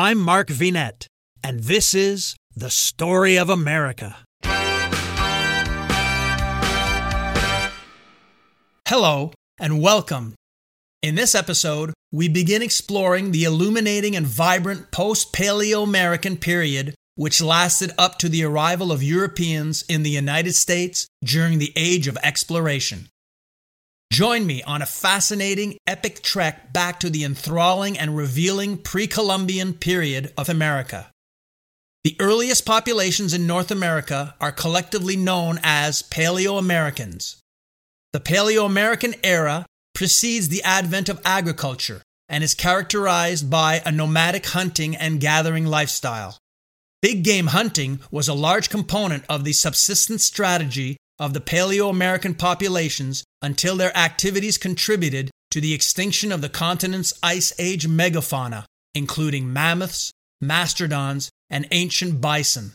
I'm Mark Vinet, and this is The Story of America. Hello, and welcome. In this episode, we begin exploring the illuminating and vibrant post Paleo American period, which lasted up to the arrival of Europeans in the United States during the Age of Exploration. Join me on a fascinating, epic trek back to the enthralling and revealing pre Columbian period of America. The earliest populations in North America are collectively known as Paleo Americans. The Paleo American era precedes the advent of agriculture and is characterized by a nomadic hunting and gathering lifestyle. Big game hunting was a large component of the subsistence strategy of the Paleo American populations until their activities contributed to the extinction of the continent's Ice Age megafauna, including mammoths, mastodons, and ancient bison.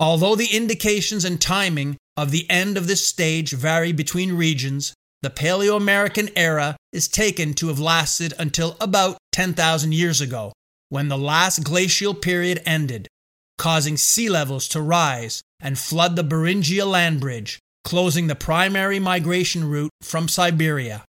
Although the indications and timing of the end of this stage vary between regions, the Paleo American era is taken to have lasted until about 10,000 years ago, when the last glacial period ended, causing sea levels to rise and flood the Beringia land bridge, closing the primary migration route from Siberia.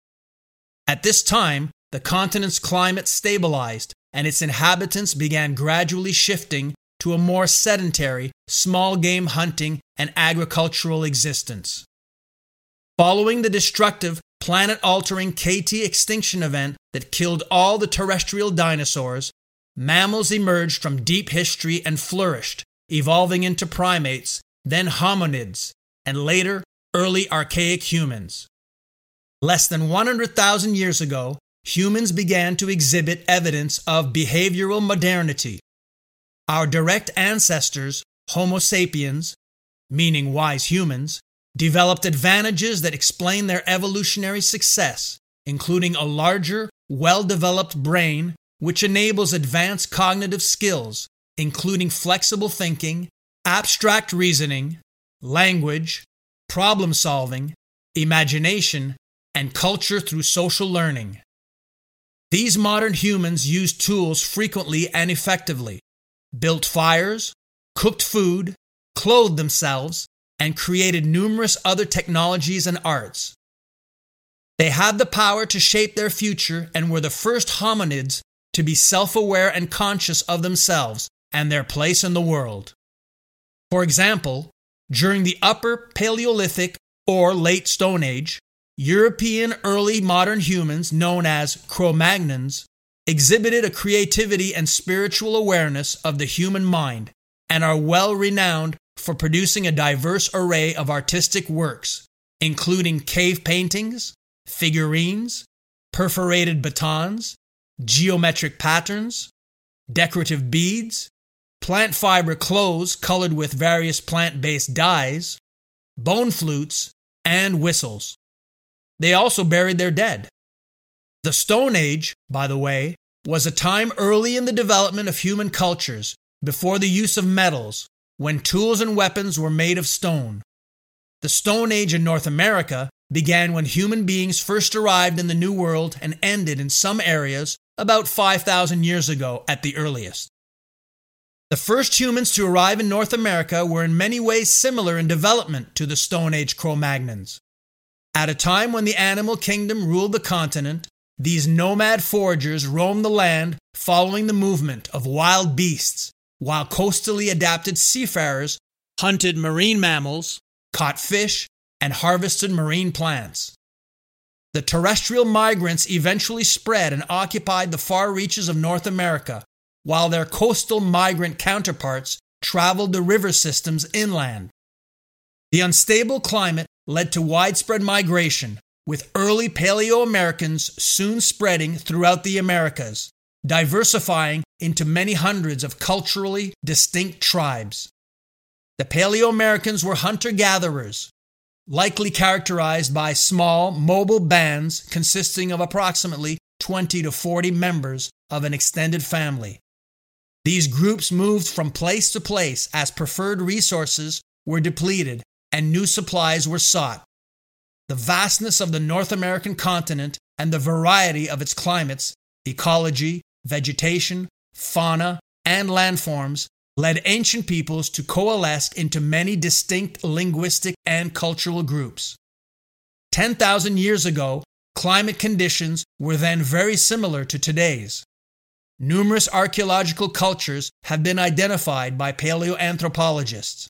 At this time, the continent's climate stabilized and its inhabitants began gradually shifting to a more sedentary, small game hunting and agricultural existence. Following the destructive, planet altering KT extinction event that killed all the terrestrial dinosaurs, mammals emerged from deep history and flourished, evolving into primates then hominids, and later, early archaic humans. Less than 100,000 years ago, humans began to exhibit evidence of behavioral modernity. Our direct ancestors, Homo sapiens, meaning wise humans, developed advantages that explain their evolutionary success, including a larger, well developed brain, which enables advanced cognitive skills, including flexible thinking abstract reasoning, language, problem solving, imagination, and culture through social learning. These modern humans used tools frequently and effectively, built fires, cooked food, clothed themselves, and created numerous other technologies and arts. They had the power to shape their future and were the first hominids to be self aware and conscious of themselves and their place in the world. For example, during the Upper Paleolithic or Late Stone Age, European early modern humans, known as Cro Magnons, exhibited a creativity and spiritual awareness of the human mind and are well renowned for producing a diverse array of artistic works, including cave paintings, figurines, perforated batons, geometric patterns, decorative beads, plant fiber clothes colored with various plant based dyes, bone flutes, and whistles. They also buried their dead. The Stone Age, by the way, was a time early in the development of human cultures, before the use of metals, when tools and weapons were made of stone. The Stone Age in North America began when human beings first arrived in the New World and ended in some areas about 5,000 years ago at the earliest. The first humans to arrive in North America were in many ways similar in development to the Stone Age Cro Magnons. At a time when the animal kingdom ruled the continent, these nomad foragers roamed the land following the movement of wild beasts, while coastally adapted seafarers hunted marine mammals, caught fish, and harvested marine plants. The terrestrial migrants eventually spread and occupied the far reaches of North America, while their coastal migrant counterparts traveled the river systems inland. The unstable climate led to widespread migration, with early Paleo Americans soon spreading throughout the Americas, diversifying into many hundreds of culturally distinct tribes. The Paleo Americans were hunter gatherers, likely characterized by small, mobile bands consisting of approximately 20 to 40 members of an extended family. These groups moved from place to place as preferred resources were depleted and new supplies were sought. The vastness of the North American continent and the variety of its climates, ecology, vegetation, fauna, and landforms led ancient peoples to coalesce into many distinct linguistic and cultural groups. 10,000 years ago, climate conditions were then very similar to today's. Numerous archaeological cultures have been identified by paleoanthropologists.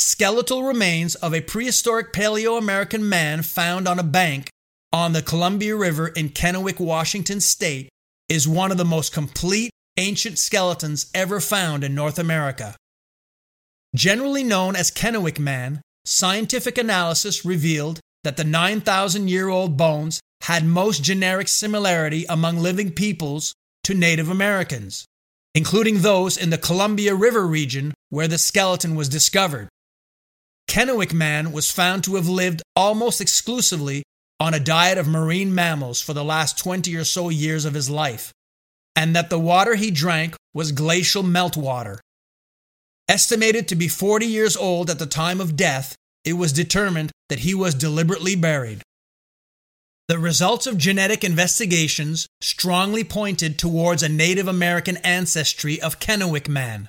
Skeletal remains of a prehistoric Paleo American man found on a bank on the Columbia River in Kennewick, Washington state, is one of the most complete ancient skeletons ever found in North America. Generally known as Kennewick Man, scientific analysis revealed that the 9,000 year old bones had most genetic similarity among living peoples to Native Americans, including those in the Columbia River region where the skeleton was discovered. Kennewick Man was found to have lived almost exclusively on a diet of marine mammals for the last 20 or so years of his life, and that the water he drank was glacial meltwater. Estimated to be 40 years old at the time of death, it was determined that he was deliberately buried. The results of genetic investigations strongly pointed towards a Native American ancestry of Kennewick man.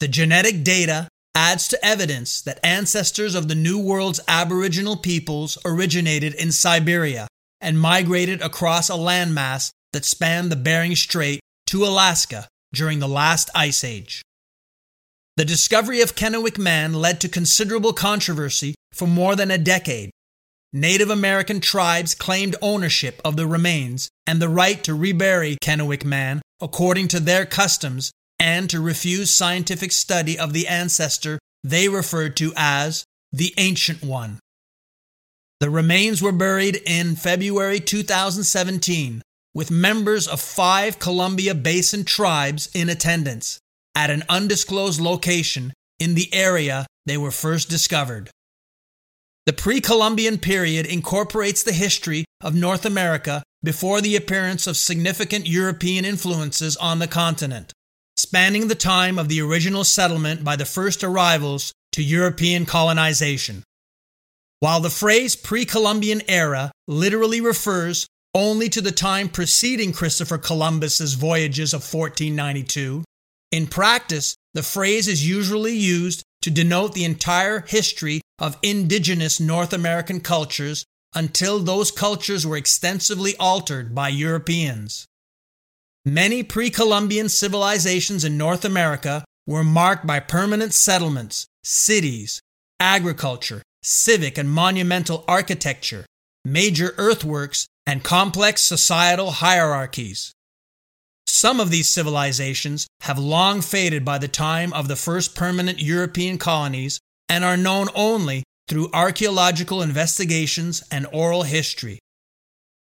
The genetic data adds to evidence that ancestors of the New World's Aboriginal peoples originated in Siberia and migrated across a landmass that spanned the Bering Strait to Alaska during the last ice age. The discovery of Kennewick Man led to considerable controversy for more than a decade. Native American tribes claimed ownership of the remains and the right to rebury Kennewick Man according to their customs and to refuse scientific study of the ancestor they referred to as the Ancient One. The remains were buried in February 2017 with members of five Columbia Basin tribes in attendance at an undisclosed location in the area they were first discovered. The pre Columbian period incorporates the history of North America before the appearance of significant European influences on the continent, spanning the time of the original settlement by the first arrivals to European colonization. While the phrase pre Columbian era literally refers only to the time preceding Christopher Columbus's voyages of 1492. In practice, the phrase is usually used to denote the entire history of indigenous North American cultures until those cultures were extensively altered by Europeans. Many pre Columbian civilizations in North America were marked by permanent settlements, cities, agriculture, civic and monumental architecture, major earthworks, and complex societal hierarchies. Some of these civilizations have long faded by the time of the first permanent European colonies and are known only through archaeological investigations and oral history.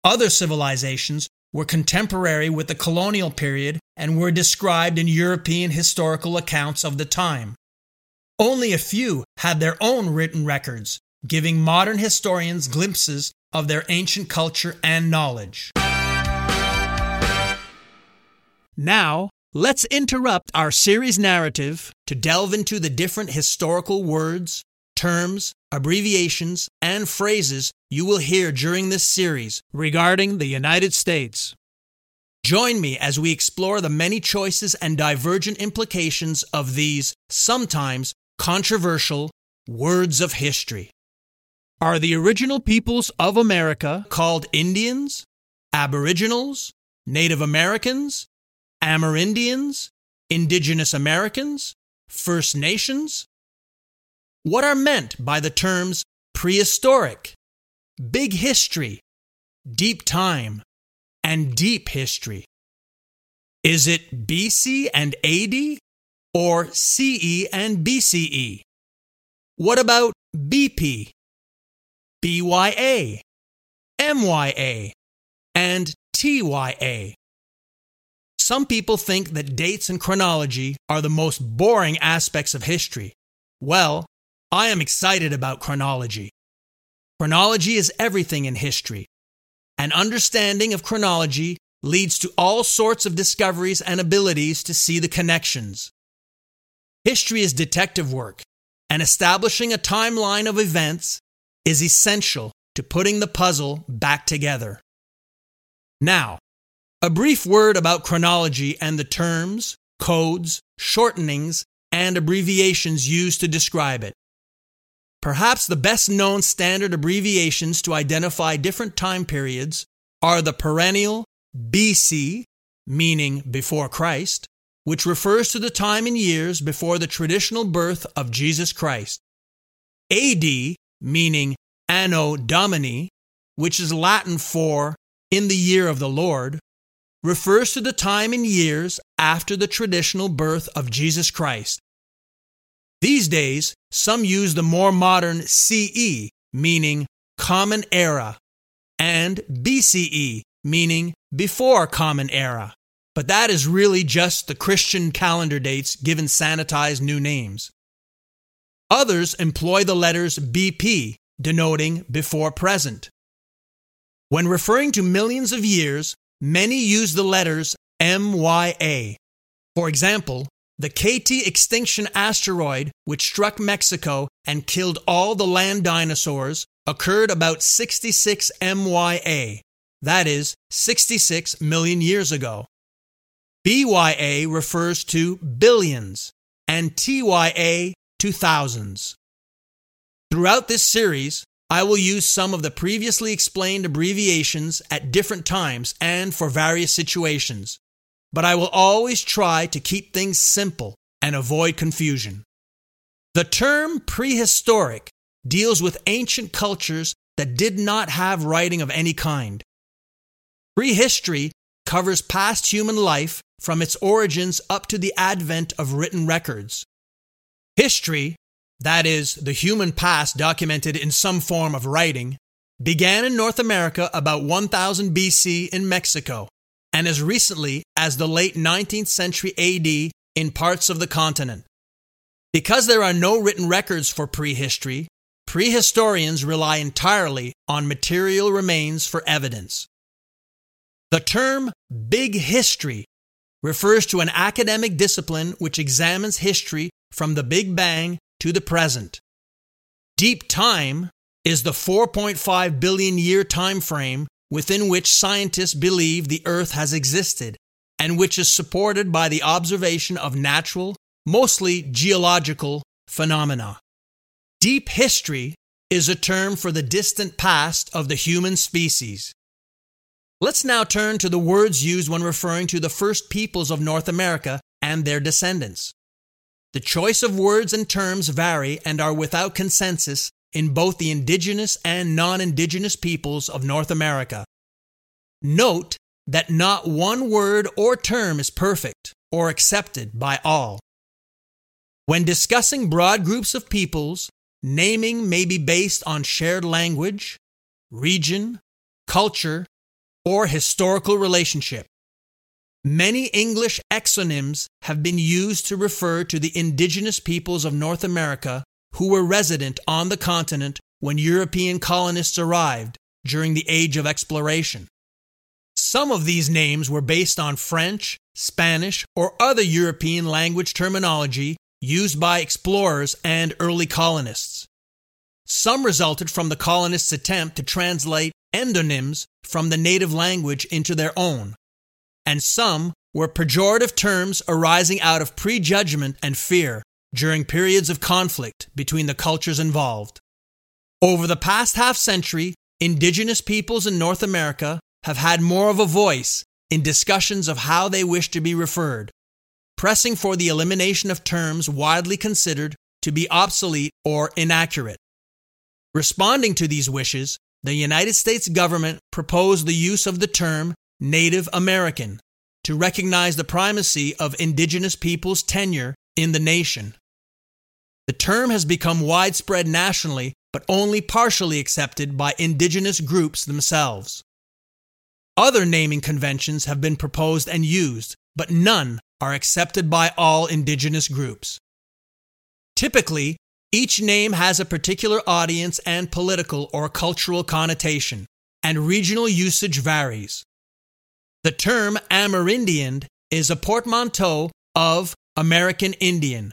Other civilizations were contemporary with the colonial period and were described in European historical accounts of the time. Only a few had their own written records, giving modern historians glimpses of their ancient culture and knowledge. Now, let's interrupt our series narrative to delve into the different historical words, terms, abbreviations, and phrases you will hear during this series regarding the United States. Join me as we explore the many choices and divergent implications of these sometimes controversial words of history. Are the original peoples of America called Indians, Aboriginals, Native Americans, Amerindians, Indigenous Americans, First Nations? What are meant by the terms prehistoric, big history, deep time, and deep history? Is it BC and AD or CE and BCE? What about BP BYA, MYA, and TYA. Some people think that dates and chronology are the most boring aspects of history. Well, I am excited about chronology. Chronology is everything in history. An understanding of chronology leads to all sorts of discoveries and abilities to see the connections. History is detective work, and establishing a timeline of events is essential to putting the puzzle back together. Now, A brief word about chronology and the terms, codes, shortenings, and abbreviations used to describe it. Perhaps the best known standard abbreviations to identify different time periods are the perennial BC, meaning before Christ, which refers to the time in years before the traditional birth of Jesus Christ, AD, meaning Anno Domini, which is Latin for in the year of the Lord, refers to the time in years after the traditional birth of Jesus Christ. These days, some use the more modern CE, meaning Common Era, and BCE, meaning before Common Era. But that is really just the Christian calendar dates given sanitized new names. Others employ the letters BP, denoting before present. When referring to millions of years, many use the letters MYA. For example, the KT extinction asteroid, which struck Mexico and killed all the land dinosaurs, occurred about 66 MYA, that is, 66 million years ago. BYA refers to billions, and TYA to thousands. Throughout this series, I will use some of the previously explained abbreviations at different times and for various situations but I will always try to keep things simple and avoid confusion. The term prehistoric deals with ancient cultures that did not have writing of any kind. Prehistory covers past human life from its origins up to the advent of written records. History, that is, the human past documented in some form of writing, began in North America about 1000 BC in Mexico and as recently as the late 19th century AD in parts of the continent. Because there are no written records for prehistory, prehistorians rely entirely on material remains for evidence. The term big history refers to an academic discipline which examines history from the Big Bang to the present. Deep time is the 4.5 billion year time frame within which scientists believe the Earth has existed and which is supported by the observation of natural, mostly geological, phenomena. Deep history is a term for the distant past of the human species. Let's now turn to the words used when referring to the first peoples of North America and their descendants. The choice of words and terms vary and are without consensus in both the indigenous and non indigenous peoples of North America. Note that not one word or term is perfect or accepted by all. When discussing broad groups of peoples, naming may be based on shared language, region, culture, or historical relationship. Many English exonyms have been used to refer to the indigenous peoples of North America who were resident on the continent when European colonists arrived during the Age of Exploration. Some of these names were based on French, Spanish, or other European language terminology used by explorers and early colonists. Some resulted from the colonists' attempt to translate endonyms from the native language into their own, and some were pejorative terms arising out of prejudgment and fear during periods of conflict between the cultures involved. Over the past half century, indigenous peoples in North America have had more of a voice in discussions of how they wish to be referred, pressing for the elimination of terms widely considered to be obsolete or inaccurate. Responding to these wishes, the United States government proposed the use of the term Native American to recognize the primacy of indigenous peoples' tenure in the nation. The term has become widespread nationally, but only partially accepted by indigenous groups themselves. Other naming conventions have been proposed and used, but none are accepted by all indigenous groups. Typically, each name has a particular audience and political or cultural connotation, and regional usage varies. The term Amerindian is a portmanteau of American Indian,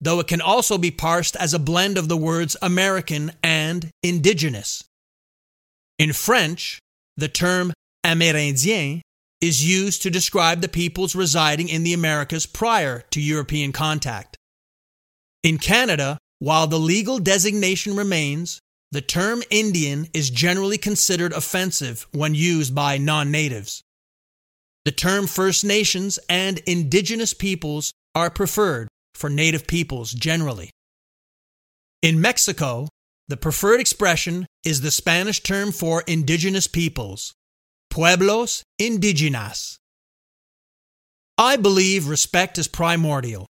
though it can also be parsed as a blend of the words American and indigenous. In French, the term Amérindien is used to describe the peoples residing in the Americas prior to European contact. In Canada, while the legal designation remains, the term Indian is generally considered offensive when used by non natives. The term First Nations and Indigenous peoples are preferred for Native peoples generally. In Mexico, the preferred expression is the Spanish term for indigenous peoples, pueblos indígenas. I believe respect is primordial.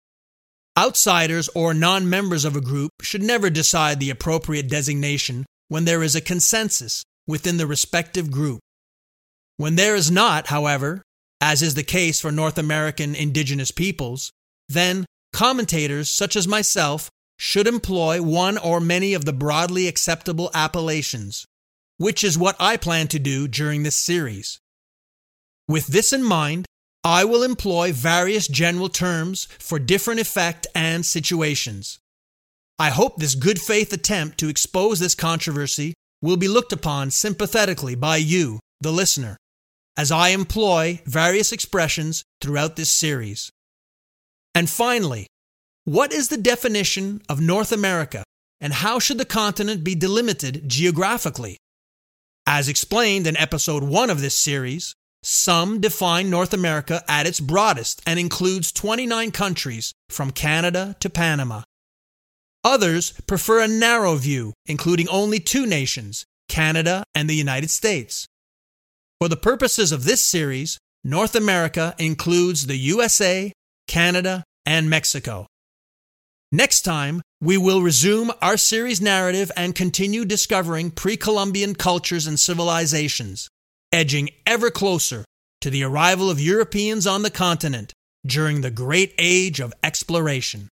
Outsiders or non members of a group should never decide the appropriate designation when there is a consensus within the respective group. When there is not, however, as is the case for North American indigenous peoples, then commentators such as myself should employ one or many of the broadly acceptable appellations, which is what I plan to do during this series. With this in mind, I will employ various general terms for different effect and situations. I hope this good faith attempt to expose this controversy will be looked upon sympathetically by you, the listener, as I employ various expressions throughout this series. And finally, what is the definition of North America and how should the continent be delimited geographically? As explained in episode 1 of this series, some define North America at its broadest and includes 29 countries from Canada to Panama. Others prefer a narrow view, including only two nations, Canada and the United States. For the purposes of this series, North America includes the USA, Canada, and Mexico. Next time, we will resume our series narrative and continue discovering pre Columbian cultures and civilizations, edging ever closer to the arrival of Europeans on the continent during the great age of exploration.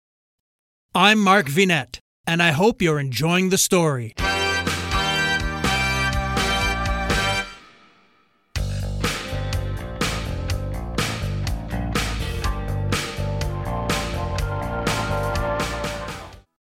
I'm Mark Vinet, and I hope you're enjoying the story.